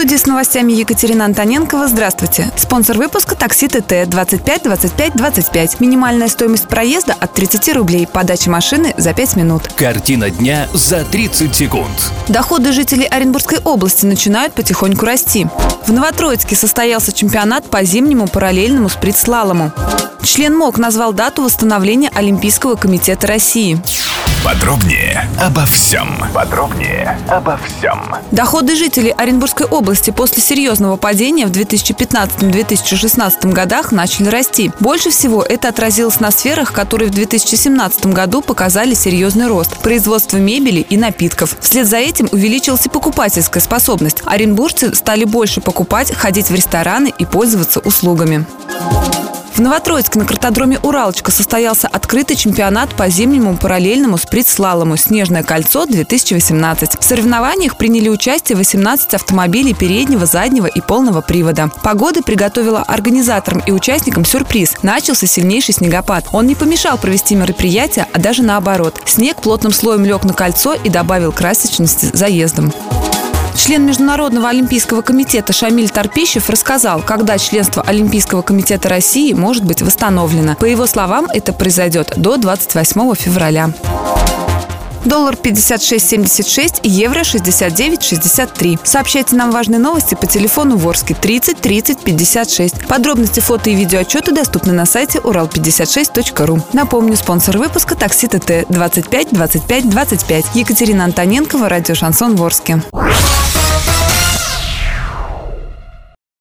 Студии с новостями Екатерина Антоненкова. Здравствуйте. Спонсор выпуска такси ТТ 25 25 25. Минимальная стоимость проезда от 30 рублей. Подача машины за 5 минут. Картина дня за 30 секунд. Доходы жителей Оренбургской области начинают потихоньку расти. В Новотроицке состоялся чемпионат по зимнему параллельному спринт-слалому. Член МОК назвал дату восстановления Олимпийского комитета России. Подробнее обо всем. Подробнее обо всем. Доходы жителей Оренбургской области после серьезного падения в 2015-2016 годах начали расти. Больше всего это отразилось на сферах, которые в 2017 году показали серьезный рост – производство мебели и напитков. Вслед за этим увеличилась и покупательская способность. Оренбуржцы стали больше покупать, ходить в рестораны и пользоваться услугами. В Новотроицке на картодроме «Уралочка» состоялся открытый чемпионат по зимнему параллельному спринт-слалому «Снежное кольцо-2018». В соревнованиях приняли участие 18 автомобилей переднего, заднего и полного привода. Погода приготовила организаторам и участникам сюрприз. Начался сильнейший снегопад. Он не помешал провести мероприятие, а даже наоборот. Снег плотным слоем лег на кольцо и добавил красочности заездом. Член Международного олимпийского комитета Шамиль Тарпищев рассказал, когда членство Олимпийского комитета России может быть восстановлено. По его словам, это произойдет до 28 февраля. Доллар 56.76, евро 69.63. Сообщайте нам важные новости по телефону Ворске 30 30 56. Подробности фото и видеоотчеты доступны на сайте урал56.ру. Напомню, спонсор выпуска такси ТТ 25 25 25. Екатерина Антоненкова, радио Шансон Ворске.